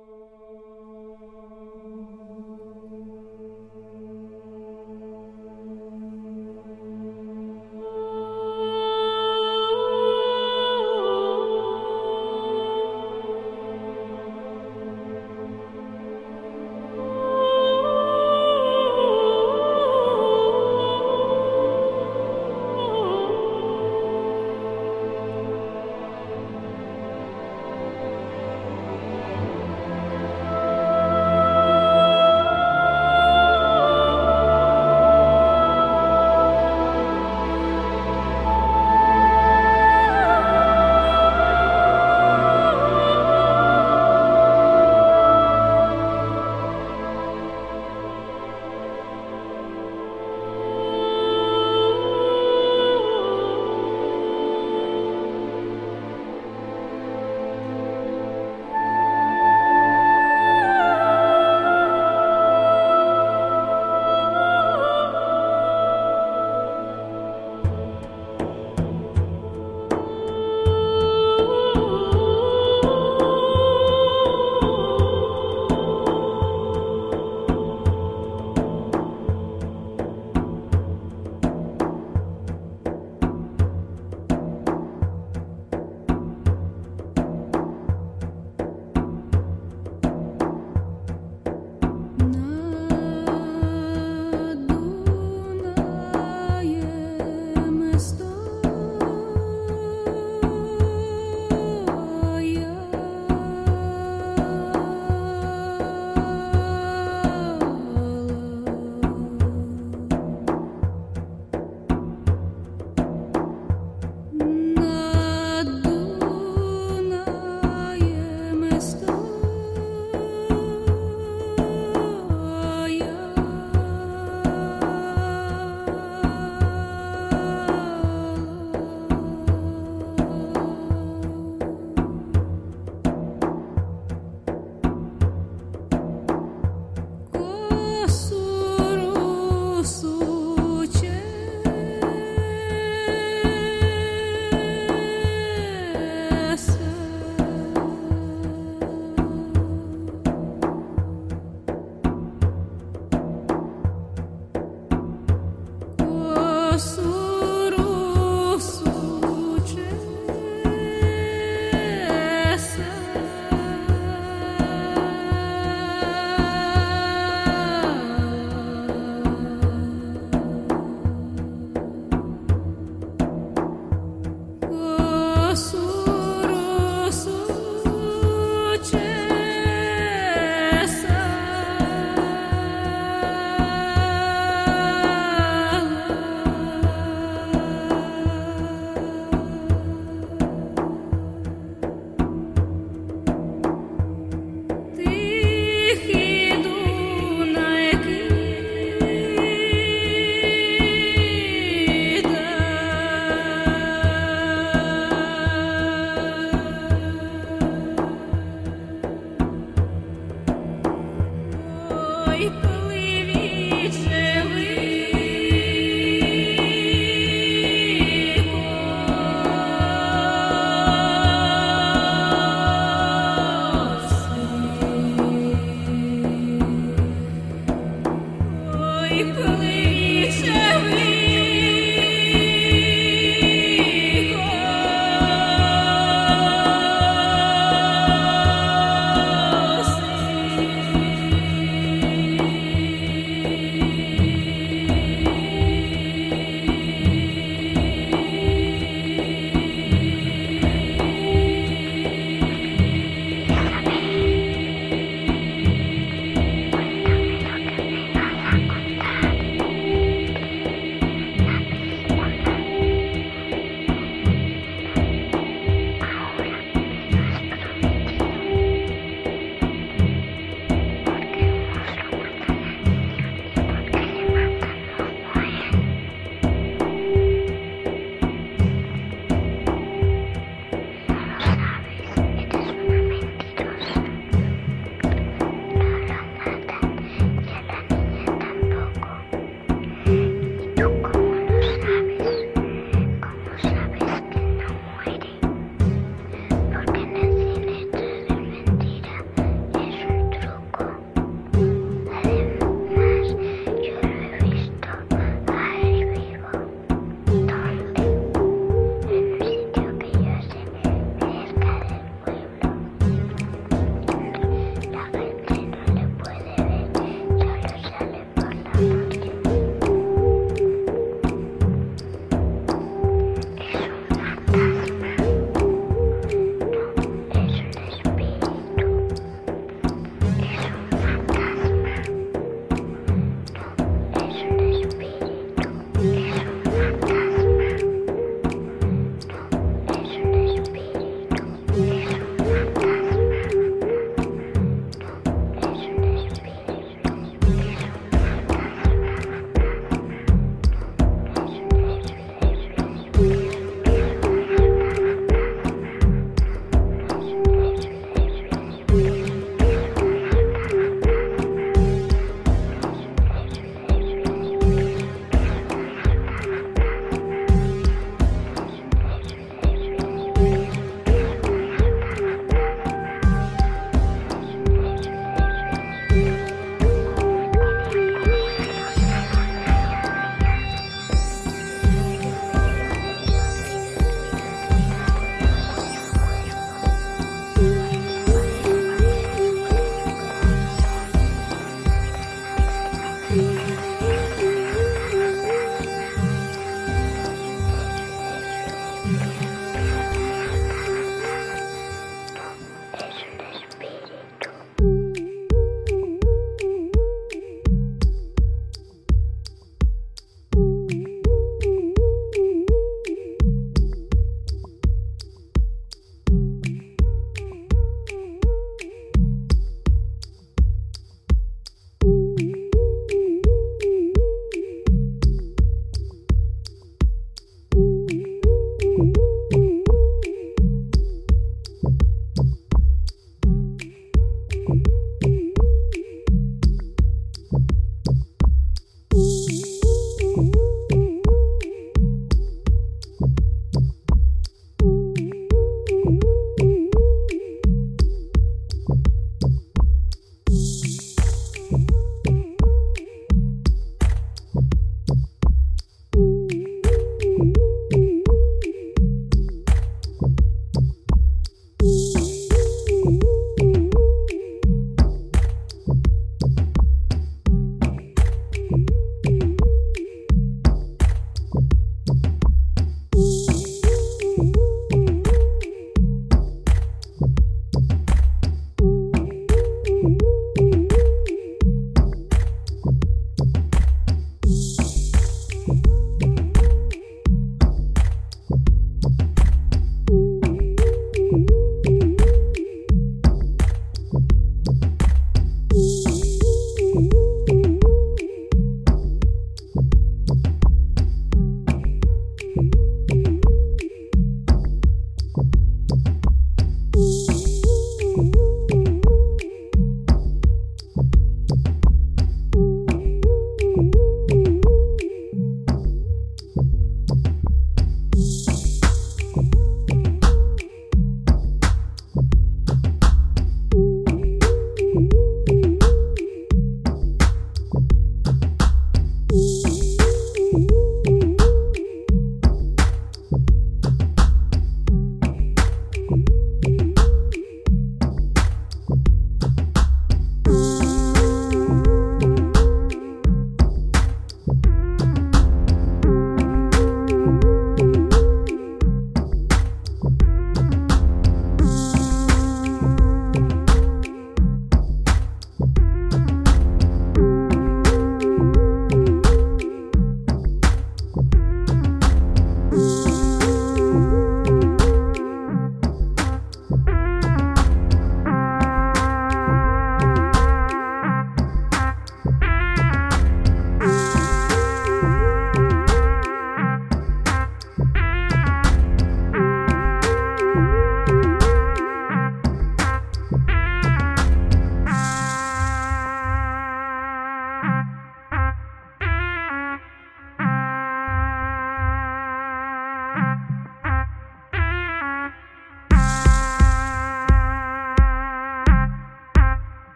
Oh.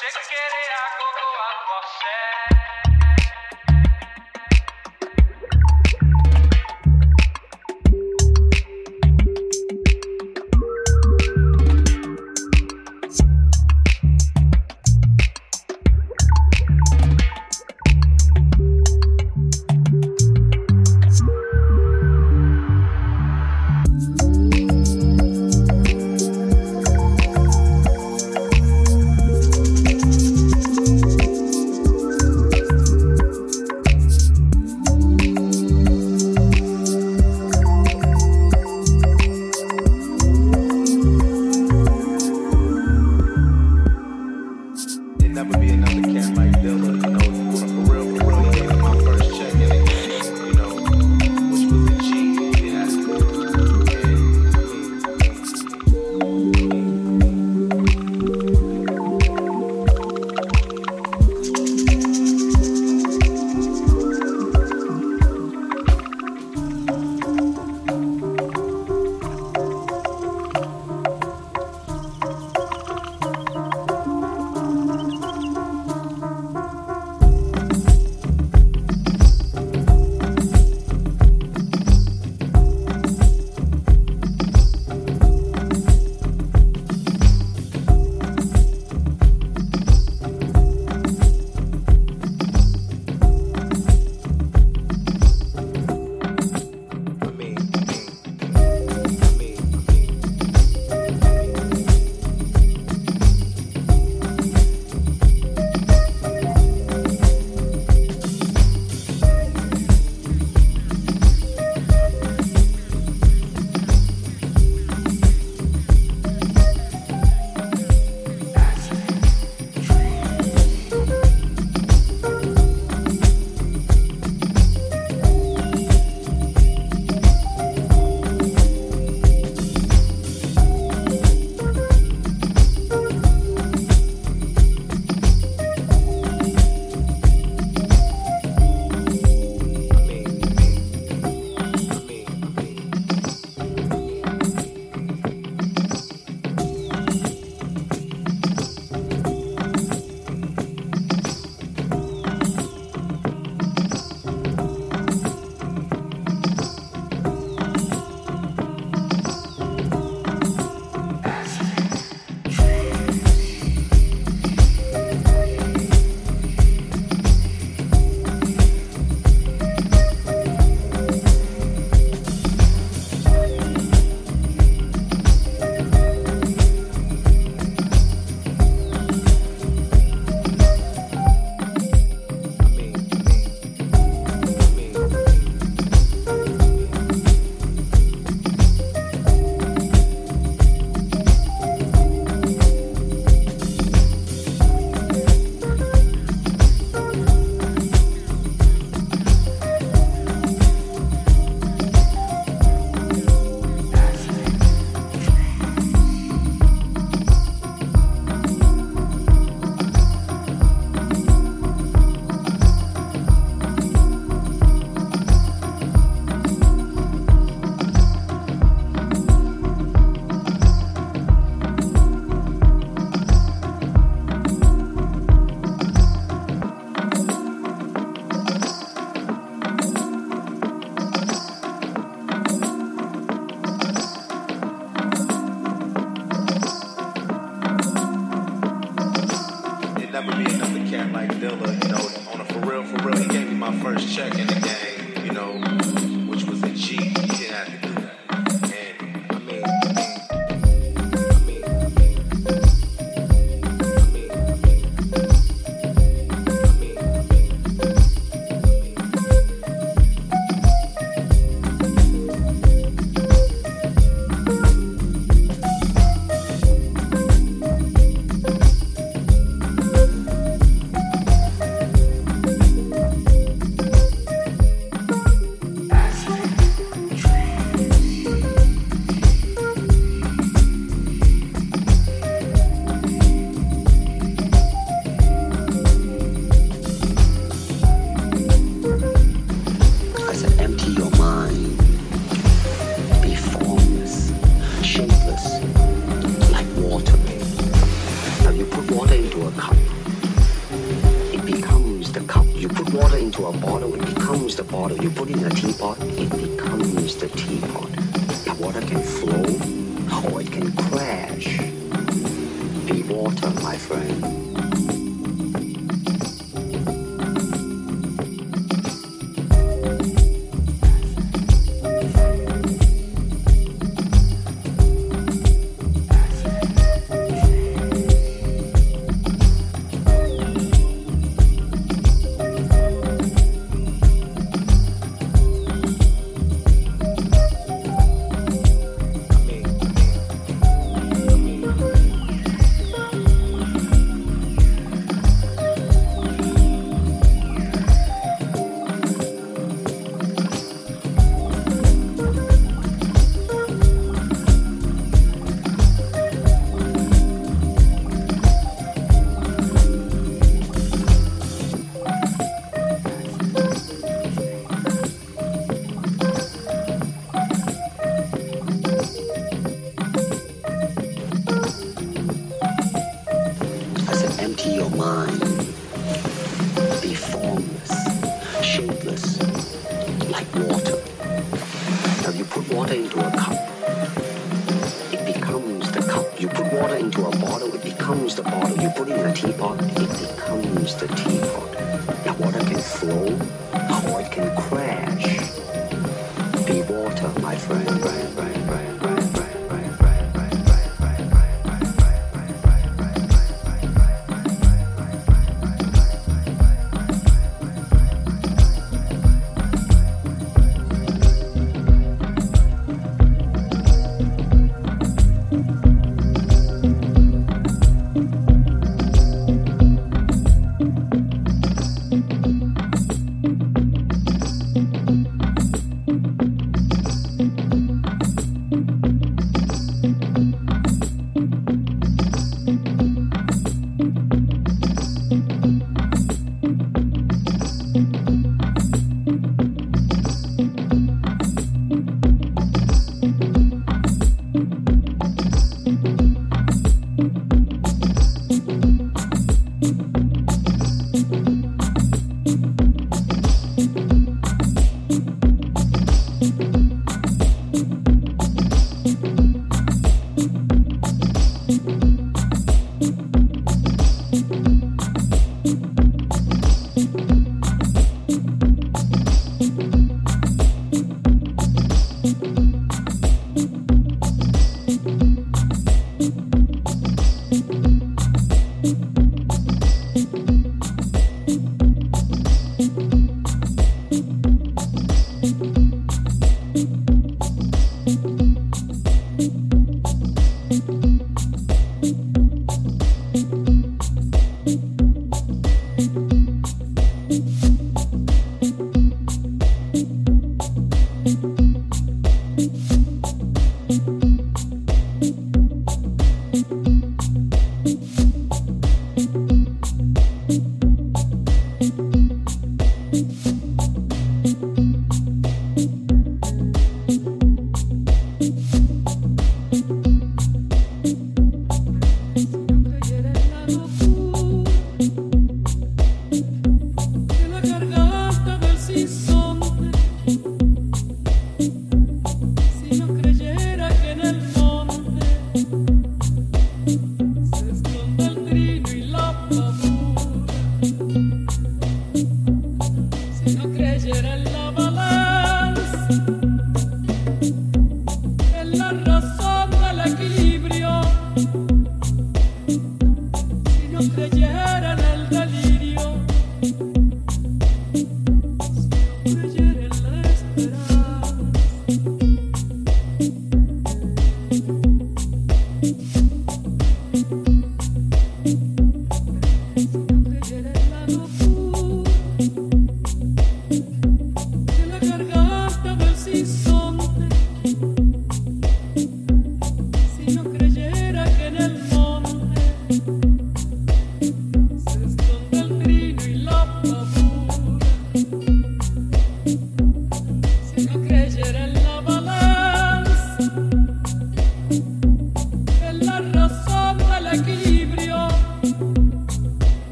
você querer a Coco você.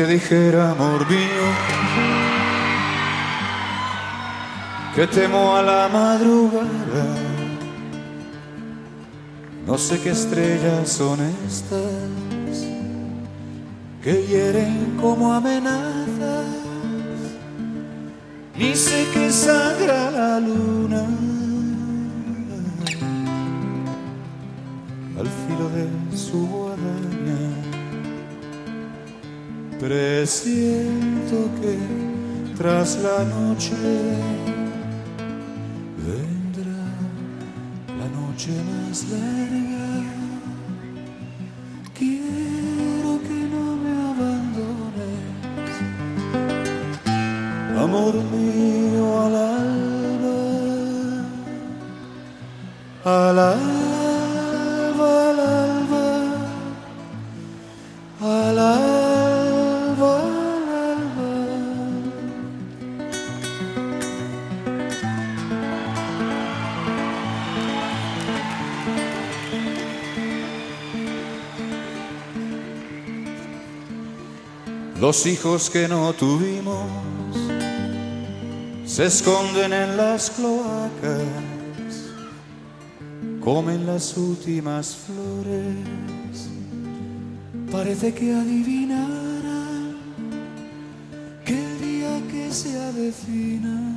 Te dijera, amor mío, que temo a la madrugada, no sé qué estrellas son estas que hieren como amenazas, ni sé qué sangra la luna tras la noche Los hijos que no tuvimos se esconden en las cloacas, comen las últimas flores, parece que adivinarán que el día que se avecina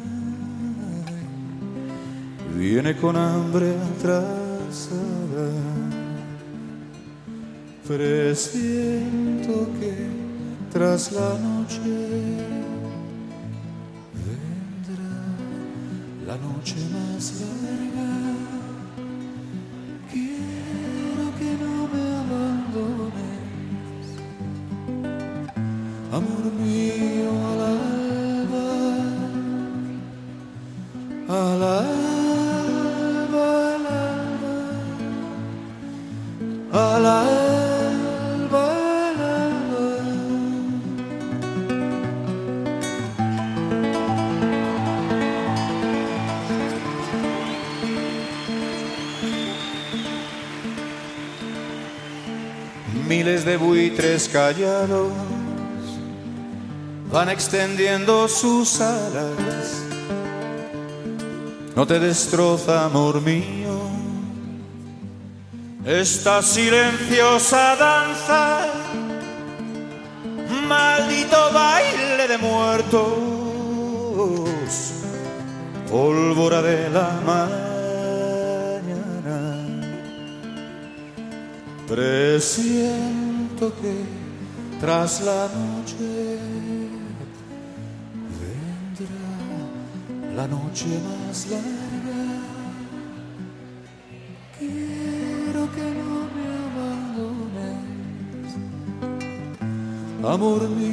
viene con hambre atrasada. Presiento que tras la noche vendrá la noche más larga. Callados van extendiendo sus alas. No te destroza, amor mío, esta silenciosa danza, maldito baile de muertos, pólvora de la mañana. Presiento que tras la noche. Vendrá la noche más larga. Quiero que no me abandones, amor mío,